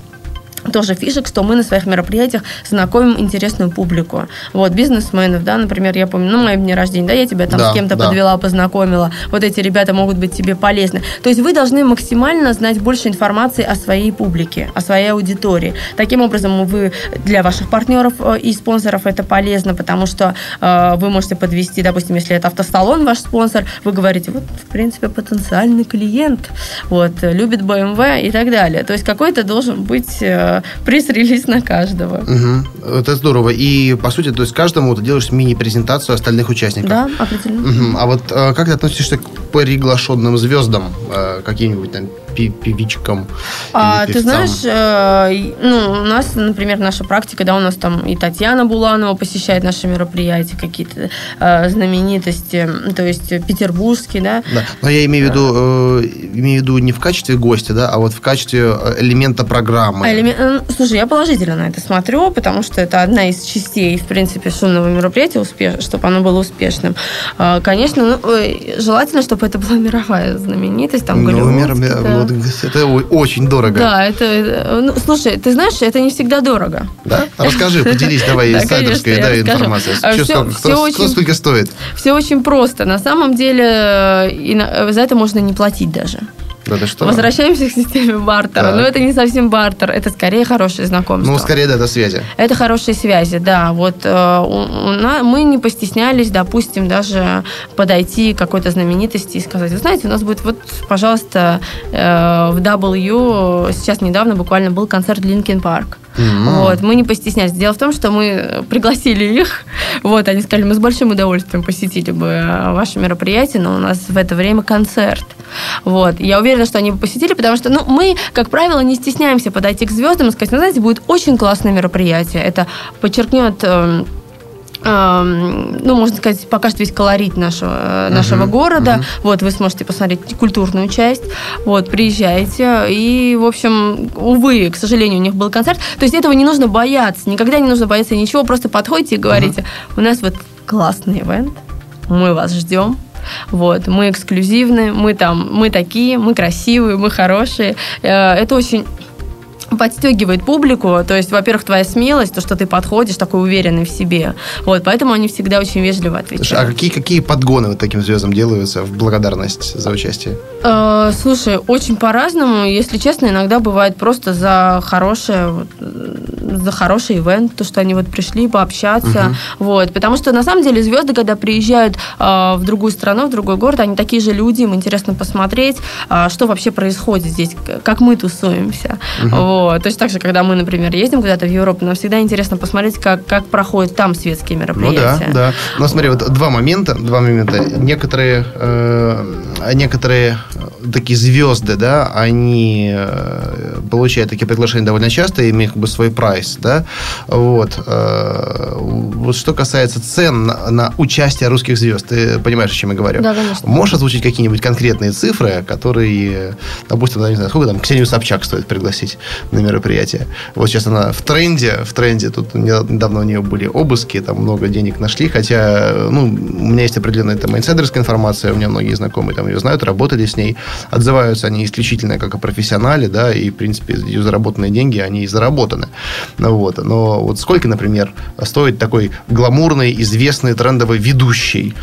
тоже фишек, что мы на своих мероприятиях знакомим интересную публику. Вот, бизнесменов, да, например, я помню, ну, моем дне рождения, да, я тебя там Да, с кем-то да. подвела, познакомила. Вот эти ребята могут быть тебе полезны. То есть вы должны максимально знать больше информации о своей публике, о своей аудитории. Таким образом, вы для ваших партнеров э, и спонсоров это полезно, потому что э, вы можете подвести, допустим, если это автосалон ваш спонсор, вы говорите, вот, в принципе, потенциальный клиент, вот, любит BMW и так далее. То есть какой-то должен быть э, пресс-релиз на каждого. Мгм. Это здорово. И, по сути, то есть каждому ты делаешь мини-презентацию остальных участников. Да, определенно. Мгм. А вот э, как ты относишься к приглашенным звездам, э, каким-нибудь там певичкам? А, ты знаешь, э, ну, у нас, например, наша практика, да, у нас там и Татьяна Буланова посещает наши мероприятия, какие-то э, знаменитости, то есть петербургские, да. Да. Но я имею в виду, э, имею в виду не в качестве гостя, да, а вот в качестве э, элемента программы. А элемен- э, Слушай, я положительно на это смотрю, потому что это одна из частей, в принципе, шумного мероприятия, успеш... чтобы оно было успешным. А, Конечно, ну, желательно, чтобы это была мировая знаменитость, там, Ну, мер- да. вот, это очень дорого. Да, это... э, ну, слушай, ты знаешь, это не всегда дорого. Да? Расскажи, поделись давай Да, инсайдерской да, информацией. А, всё- сколько- стоит? Все очень просто. На самом деле э, э, за это можно не платить даже. Да, да что? Возвращаемся к системе бартера. Так. Но это не совсем бартер, это скорее хорошее знакомство. Ну, скорее, да, до связи. Это хорошие связи, да. Вот э, у- у на- мы не постеснялись, допустим, даже подойти к какой-то знаменитости и сказать, вы знаете, у нас будет вот, пожалуйста, э, в W сейчас недавно буквально был концерт Линкен Парк. М. Вот, мы не постеснялись. Дело в том, что мы пригласили их. Вот, они сказали, мы с большим удовольствием посетили бы э, ваше мероприятие, но у нас в это время концерт. Вот. Я уверена, что они бы посетили, потому что ну, мы, как правило, не стесняемся подойти к звездам и сказать, ну, знаете, будет очень классное мероприятие. Это подчеркнет эм, ну, можно сказать, покажет весь колорит нашего, э, нашего города. Вот, вы сможете посмотреть культурную часть. Вот, приезжайте. И, в общем, увы, к сожалению, у них был концерт. То есть этого не нужно бояться. Никогда не нужно бояться ничего. Просто подходите и говорите, у нас вот классный ивент, мы вас ждем. Вот, мы эксклюзивны, мы там, мы такие, мы красивые, мы хорошие. Э, это очень подстегивает публику. То есть, во-первых, твоя смелость, то, что ты подходишь такой уверенный в себе. Вот, поэтому они всегда очень вежливо отвечают. Слушай, а какие, какие подгоны вот таким звездам делаются в благодарность за участие? Э, слушай, очень по-разному. Если честно, иногда бывает просто за хорошее, вот, за хороший ивент, то, что они вот пришли пообщаться. Угу. Вот, потому что на самом деле звезды, когда приезжают э, в другую страну, в другой город, они такие же люди, им интересно посмотреть, э, что вообще происходит здесь, как мы тусуемся. Угу. Вот. Вот. Точно так же, когда мы, например, ездим куда-то в Европу, нам всегда интересно посмотреть, как, как проходят там светские мероприятия. Ну да, да. Но смотри, вот два момента, два момента. Некоторые, э, некоторые такие звезды, да, они э, получают такие приглашения довольно часто, имеют как бы свой прайс, да. Вот. Э, вот что касается цен на, на участие русских звезд, ты понимаешь, о чем я говорю? Да, конечно. Можешь озвучить какие-нибудь конкретные цифры, которые, допустим, не знаю, сколько там Ксению Собчак стоит пригласить на мероприятие. Вот сейчас она в тренде, в тренде. Тут недавно у нее были обыски, там много денег нашли, хотя, ну, у меня есть определенная там инсайдерская информация, у меня многие знакомые там ее знают, работали с ней, отзываются они исключительно как о профессионале, да, и, в принципе, ее заработанные деньги, они и заработаны. Ну, вот. Но вот сколько, например, стоит такой гламурный, известный, трендовый ведущий?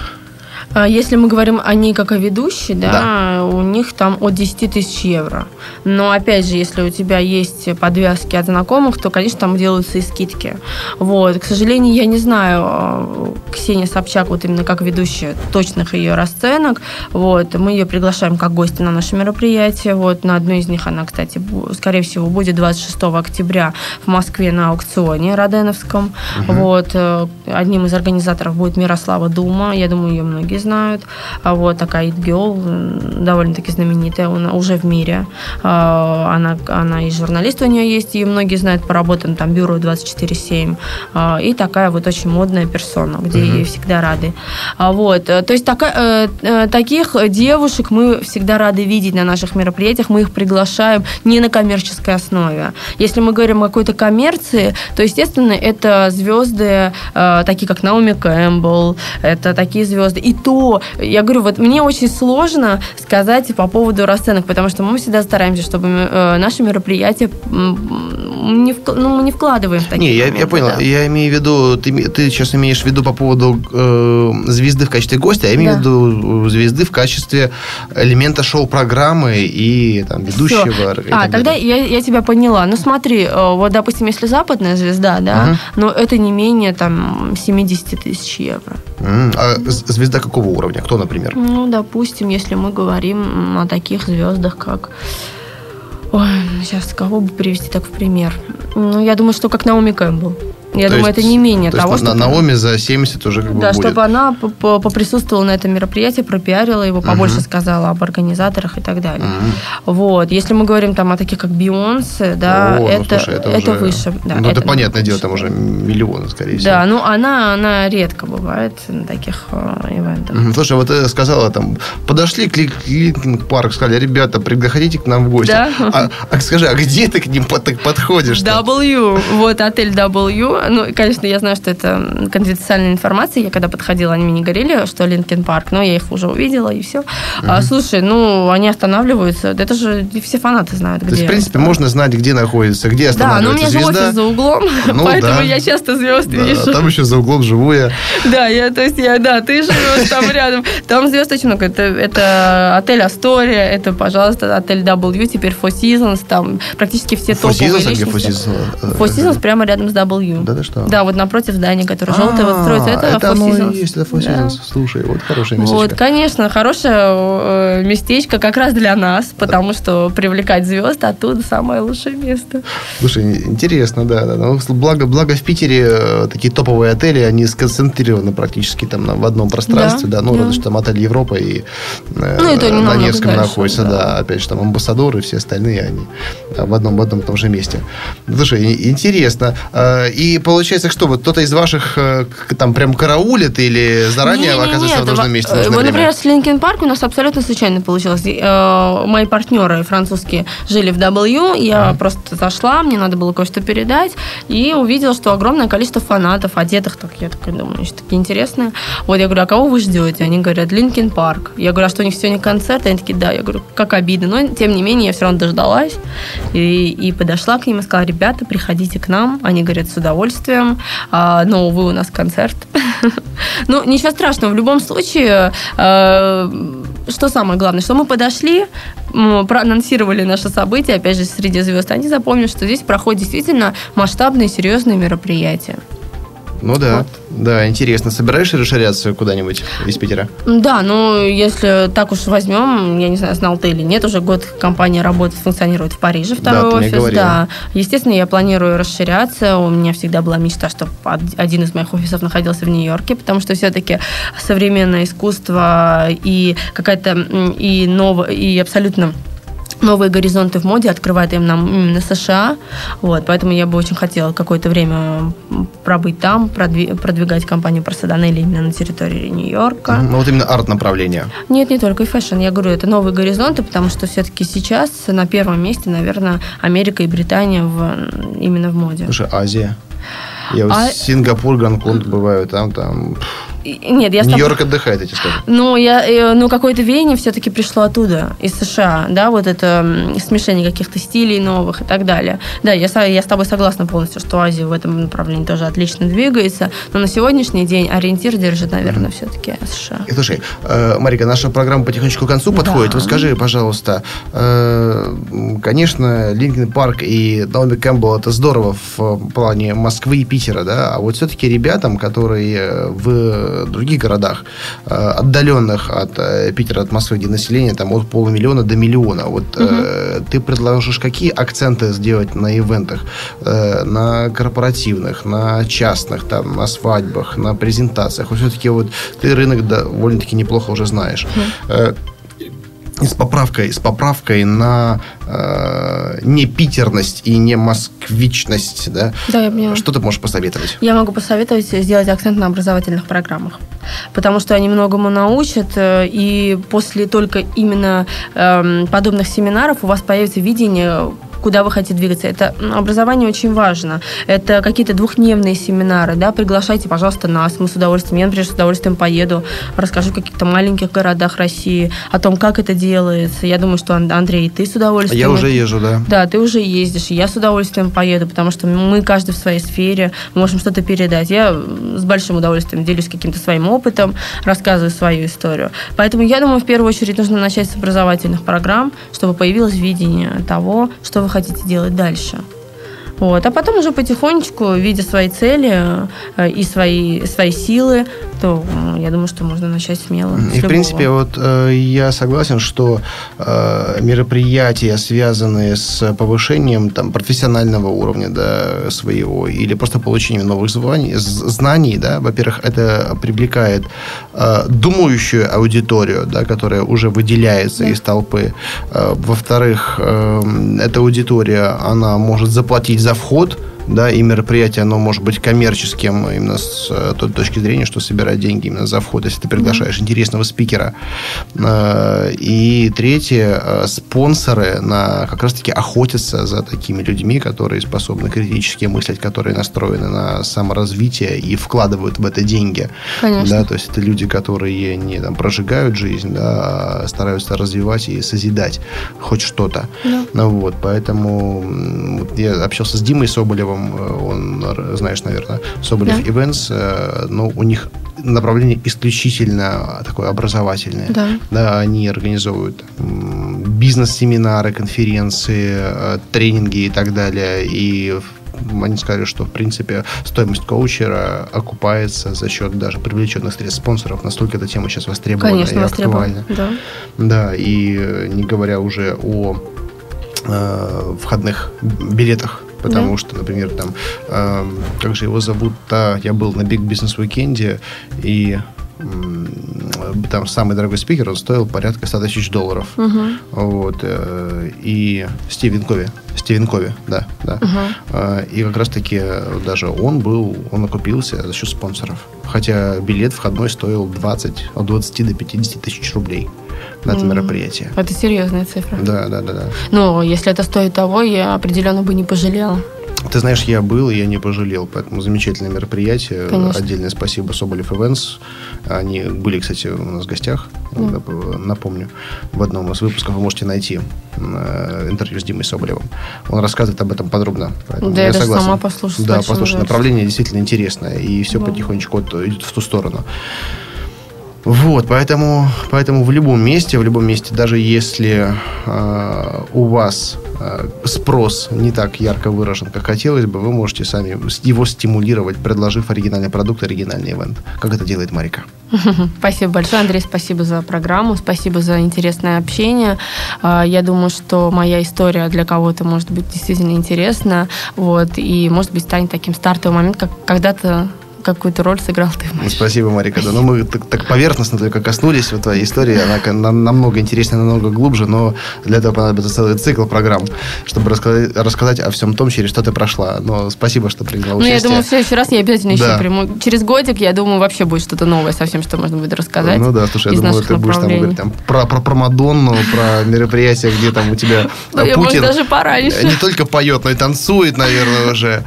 А если мы говорим о ней как о ведущей, да, да, у них там от 10 тысяч евро. Но опять же, если у тебя есть подвязки от знакомых, то, конечно, там делаются и скидки. Вот. К сожалению, я не знаю а, Ксения Собчак вот именно как ведущая точных ее расценок. Вот. Мы ее приглашаем как гостя на наше мероприятие. Вот. На одну из них она, кстати, скорее всего, будет 26 октября в Москве на аукционе Роденовском. Угу. Вот. Э, одним из организаторов будет Мирослава Дума. Я думаю, ее многие знают. А вот такая It Girl, довольно-таки знаменитая, она уже в мире. А, она, она и журналист у нее есть, и многие знают по работам там Бюро 24-7. А, и такая вот очень модная персона, где mm-hmm. ей всегда рады. Вот. То есть такая, э, э, таких девушек мы всегда рады видеть на наших мероприятиях, мы их приглашаем не на коммерческой основе. Если мы говорим о какой-то коммерции, то, естественно, это звезды, э, такие как Наоми Кэмпбелл, это такие звезды. И то. Я говорю, вот мне очень сложно сказать по поводу расценок, потому что мы всегда стараемся, чтобы э, наши мероприятия не, в, ну, мы не вкладываем в такие. Не, я, я понял. Да. Я имею в виду, ты, ты сейчас имеешь в виду по поводу э, звезды в качестве гостя, а я имею да. в виду звезды в качестве элемента шоу-программы и там, ведущего. И а, тогда я, я тебя поняла. Ну смотри, э, вот, допустим, если западная звезда, да, uh но это не менее там 70 тысяч евро. А звезда какого уровня? Кто, например? Ну, допустим, если мы говорим о таких звездах, как... Ой, сейчас кого бы привести так в пример? Ну, я думаю, что как Наоми Кэмпбелл. Я то думаю, есть, это не менее то того, что... На Наоми за 70 уже как бы Да, будет. чтобы она поприсутствовала на этом мероприятии, пропиарила его, побольше угу. сказала об организаторах и так далее. Угу. Вот. Если мы говорим там о таких, как Бейонсе, да, О, ну, это, ну, слушай, это, это уже... выше. Да, ну, это, это понятное дело, там уже миллионы, скорее всего. Да, ну, она, она редко бывает на таких э, ивентах. Угу. Слушай, вот ты сказала, там, подошли к Linkin Park, сказали, ребята, пригласите к нам в гости. Да. А, а скажи, а где ты к ним подходишь? W. Вот отель W ну, конечно, я знаю, что это конфиденциальная информация. Я когда подходила, они мне не говорили, что Linkin Park, но я их уже увидела, и все. Mm-hmm. А, слушай, ну, они останавливаются. Это же все фанаты знают, где. То есть, в принципе, можно знать, где находится, где останавливается Да, но у меня звезда. же офис за углом, ну, поэтому да. я часто звезд да, вижу. Там еще за углом живу я. Да, я, то есть, я, да, ты живешь там рядом. Там звезд очень много. Это, это отель Астория, это, пожалуйста, отель W, теперь Four Seasons, там практически все Four топовые Seasons, личности. Four Seasons? Four Seasons прямо рядом с W. Да, да что? Да, вот напротив здания, которое желтое вот строится. Это, это оно и есть, это Four Seasons. Слушай, вот хорошее местечко. Вот, конечно, хорошее э, местечко как раз для нас, потому что привлекать звезд оттуда самое лучшее место. Слушай, интересно, да. да. Ну, благо, благо в Питере э, такие топовые отели, они сконцентрированы практически там в одном пространстве, да, да. ну, да. разве что там отель Европа и, э, ну, это на Невском находится, да. да, опять же, там амбассадоры, и все остальные, они в одном, в одном том же месте. Слушай, интересно. И И получается, что вот кто-то из ваших э, там прям караулит или заранее Не-не-не, оказывается в нужном месте в нужное Вот, например, с Линкен Парк у нас абсолютно случайно получилось. Э, Мои партнеры французские жили в W, я просто зашла, мне надо было кое-что передать, и увидела, что огромное количество фанатов, одетых так, я такая думаю, что такие интересные. Вот я говорю, а кого вы ждете? Они говорят, Линкен Парк. Я говорю, а что у них сегодня концерт? Они такие, да. Я говорю, как обидно. Но, тем не менее, я все равно дождалась и, и подошла к ним и сказала, ребята, приходите к нам. Они говорят, с удовольствием. А, но, увы, у нас концерт. Ну, ничего страшного. В любом случае, э, что самое главное, что мы подошли, проанонсировали наше событие, опять же, среди звезд, они запомнили, что здесь проходят действительно масштабные, серьезные мероприятия. Ну да, Вот. да, интересно. Собираешься расширяться куда-нибудь из Питера? Да, ну, если так уж возьмем, я не знаю, знал ты или нет, уже год компания работает, функционирует в Париже, второй Да, офис, да. Естественно, я планирую расширяться. У меня всегда была мечта, чтобы один из моих офисов находился в Нью-Йорке, потому что все-таки современное искусство и какая-то и новое, и абсолютно новые горизонты в моде открывает им нам именно США. Вот, поэтому я бы очень хотела какое-то время пробыть там, продви- продвигать компанию Парсаданелли именно на территории Нью-Йорка. Ну вот именно арт-направление. Нет, не только и fashion. Я говорю, это новые горизонты, потому что все-таки сейчас на первом месте, наверное, Америка и Британия в, именно в моде. Слушай, Азия. Я вот А- Сингапур, Гонконг бываю, там, там. И- Нет, я Нью-Йорк отдыхает, эти скажу. Ну, я, э, ну, какое-то веяние все-таки пришло оттуда, из США, да, вот это смешение каких-то стилей новых и так далее. Да, я, я с тобой согласна полностью, что Азия в этом направлении тоже отлично двигается, но на сегодняшний день ориентир держит, наверное, все-таки США. И, Слушай, э, Марика, наша программа потихонечку к концу Да. подходит. Вот скажи, пожалуйста, э, конечно, Linkin Park и Наоми Кэмпбелл это здорово в э, плане Москвы и Питера, да, а вот все-таки ребятам, которые в других городах, э, отдаленных от э, Питера, от Москвы, где население там от полумиллиона до миллиона, вот э, ты предложишь какие акценты сделать на ивентах, э, на корпоративных, на частных, там, на свадьбах, на презентациях? Вот все-таки вот ты рынок довольно-таки неплохо уже знаешь. Э, и с поправкой, с поправкой на э, не питерность и не москвичность, да? Да, я поняла. Что ты можешь посоветовать? Я могу посоветовать сделать акцент на образовательных программах, потому что они многому научат, э, и после только именно эм, подобных семинаров у вас появится видение куда вы хотите двигаться. Это образование очень важно. Это какие-то двухдневные семинары, да, приглашайте, пожалуйста, нас, мы с удовольствием, я, например, с удовольствием поеду, расскажу в каких-то маленьких городах России, о том, как это делается. Я думаю, что, Ан- Андрей, ты с удовольствием. Я уже езжу, да. да, ты уже ездишь, и я с удовольствием поеду, потому что мы каждый в своей сфере можем что-то передать. Я с большим удовольствием делюсь каким-то своим опытом, рассказываю свою историю. Поэтому я думаю, в первую очередь нужно начать с образовательных программ, чтобы появилось видение того, что вы хотите делать дальше. Вот. А потом уже потихонечку, видя свои цели э, и свои, свои силы, то я думаю, что можно начать смело. И, в принципе, вот э, я согласен, что э, мероприятия, связанные с повышением там, профессионального уровня да, своего или просто получением новых званий, знаний, да, во-первых, это привлекает думающую аудиторию, да, которая уже выделяется Да. из толпы. Во-вторых, э, эта аудитория, она может заплатить за вход, да, и мероприятие, оно может быть коммерческим именно с э, той точки зрения, что собирать деньги именно за вход, если ты приглашаешь интересного спикера. Э, И третье, э, спонсоры на, как раз-таки охотятся за такими людьми, которые способны критически мыслить, которые настроены на саморазвитие и вкладывают в это деньги. Конечно. Да, то есть это люди, которые не там, прожигают жизнь, да, а стараются развивать и созидать хоть что-то. Да. Ну вот, поэтому вот я общался с Димой Соболевым, э, он, знаешь, наверное, Соболев Да. Events, э, но у них направление исключительно такое образовательное. Да. Да, они организовывают бизнес-семинары, конференции, э, тренинги и так далее. И они сказали, что, в принципе, стоимость коучера окупается за счет даже привлеченных средств спонсоров. Настолько эта тема сейчас востребована Конечно, и актуальна. Да. Да, и не говоря уже о э, входных билетах. Потому Да. что, например, там, э, как же его зовут, я был на Big Business Weekend, и там самый дорогой спикер, он стоил порядка 100 тысяч долларов. Угу. Вот. И Стивен Кови. Стивен Кови, да. да. Угу. И как раз-таки даже он был, он окупился за счет спонсоров. Хотя билет входной стоил 20, от 20 до 50 тысяч рублей на это mm. мероприятие. Это серьезная цифра. Да, да, да, да. Ну, если это стоит того, я определенно бы не пожалела. Ты знаешь, я был, и я не пожалел. Поэтому замечательное мероприятие. Конечно. Отдельное спасибо Соболев Events. Они были, кстати, у нас в гостях. Да. Напомню, в одном из выпусков вы можете найти э, интервью с Димой Соболевым. Он рассказывает об этом подробно. Поэтому да, я, я даже согласен. сама послушаю. Да, послушай, направление действительно интересное. И все да. потихонечку идет в ту сторону. Вот, поэтому, поэтому в любом месте, в любом месте, даже если э, у вас э, спрос не так ярко выражен, как хотелось бы, вы можете сами его стимулировать, предложив оригинальный продукт, оригинальный ивент, как это делает Марика. Спасибо большое, Андрей, спасибо за программу, спасибо за интересное общение. А, я думаю, что моя история для кого-то может быть действительно интересна, вот, и, может быть, станет таким стартовым моментом, как когда-то какую-то роль сыграл ты. Ну, спасибо, Марика. Да, ну, мы так, так поверхностно только коснулись вот твоей истории. Она намного интереснее, намного глубже, но для этого понадобится целый цикл программ, чтобы рассказать, рассказать о всем том, через что ты прошла. Но спасибо, что приняла участие. Ну, я думаю, в следующий раз я обязательно да. еще приму. Через годик, я думаю, вообще будет что-то новое совсем, что можно будет рассказать. Ну да, слушай, я думаю, ты будешь там говорить там, про, про, про Мадонну, про мероприятия, где там у тебя ну, Путин даже пораньше. не только поет, но и танцует, наверное, уже.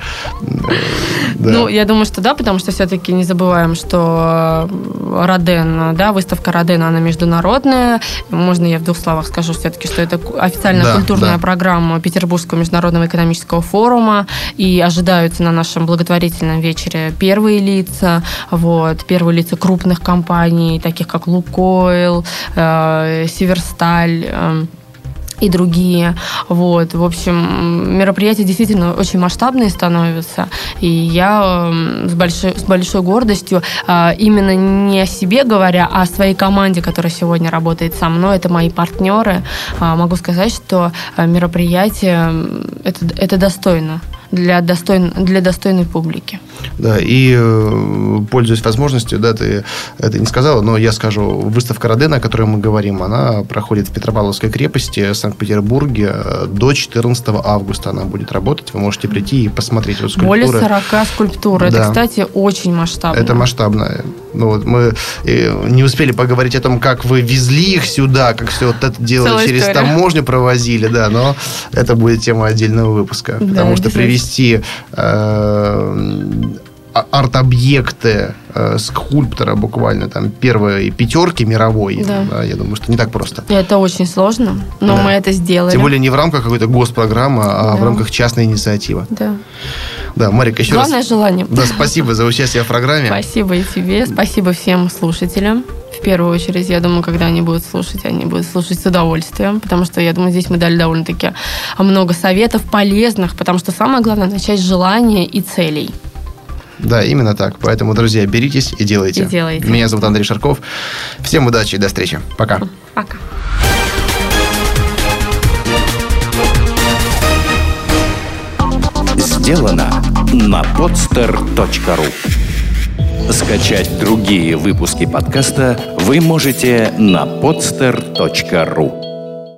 Ну, я думаю, что да, потому что все-таки не забываем, что Роден, да, выставка Родена, она международная. Можно я в двух словах скажу все-таки, что это официальная да, культурная да. программа Петербургского международного экономического форума. И ожидаются на нашем благотворительном вечере первые лица, вот, первые лица крупных компаний, таких как Лукойл, э, Северсталь, э, и другие. Вот. В общем, мероприятия действительно очень масштабные становятся. И я эм, с большой, с большой гордостью, а, именно не о себе говоря, а о своей команде, которая сегодня работает со мной, это мои партнеры, а, могу сказать, что э, мероприятие это, это достойно для, достойн, для достойной публики. Да, и э, пользуясь возможностью, да, ты это не сказала, но я скажу, выставка Родена, о которой мы говорим, она проходит в Петропавловской крепости, в Санкт-Петербурге до 14 августа она будет работать. Вы можете прийти и посмотреть вот скульптуры. Более 40 скульптур. Да. Это, кстати, очень масштабно. Это масштабно. Ну, вот мы э, не успели поговорить о том, как вы везли их сюда, как все вот это делали Целая через история. таможню провозили, да, но это будет тема отдельного выпуска. Да, потому что привести э, арт-объекты э, скульптора буквально там первой пятерки мировой. Да. Да, я думаю, что не так просто. Это очень сложно, но да. мы это сделали. Тем более не в рамках какой-то госпрограммы, а да. в рамках частной инициативы. Да. Да, Марика, еще Главное раз... желание. Да, спасибо за участие в программе. Спасибо и тебе. Спасибо всем слушателям. В первую очередь, я думаю, когда они будут слушать, они будут слушать с удовольствием, потому что, я думаю, здесь мы дали довольно-таки много советов полезных, потому что самое главное – начать с желания и целей. Да, именно так. Поэтому, друзья, беритесь и делайте. И делайте. Меня зовут Андрей Шарков. Всем удачи и до встречи. Пока. Пока. Сделано на podster.ru Скачать другие выпуски подкаста вы можете на podster.ru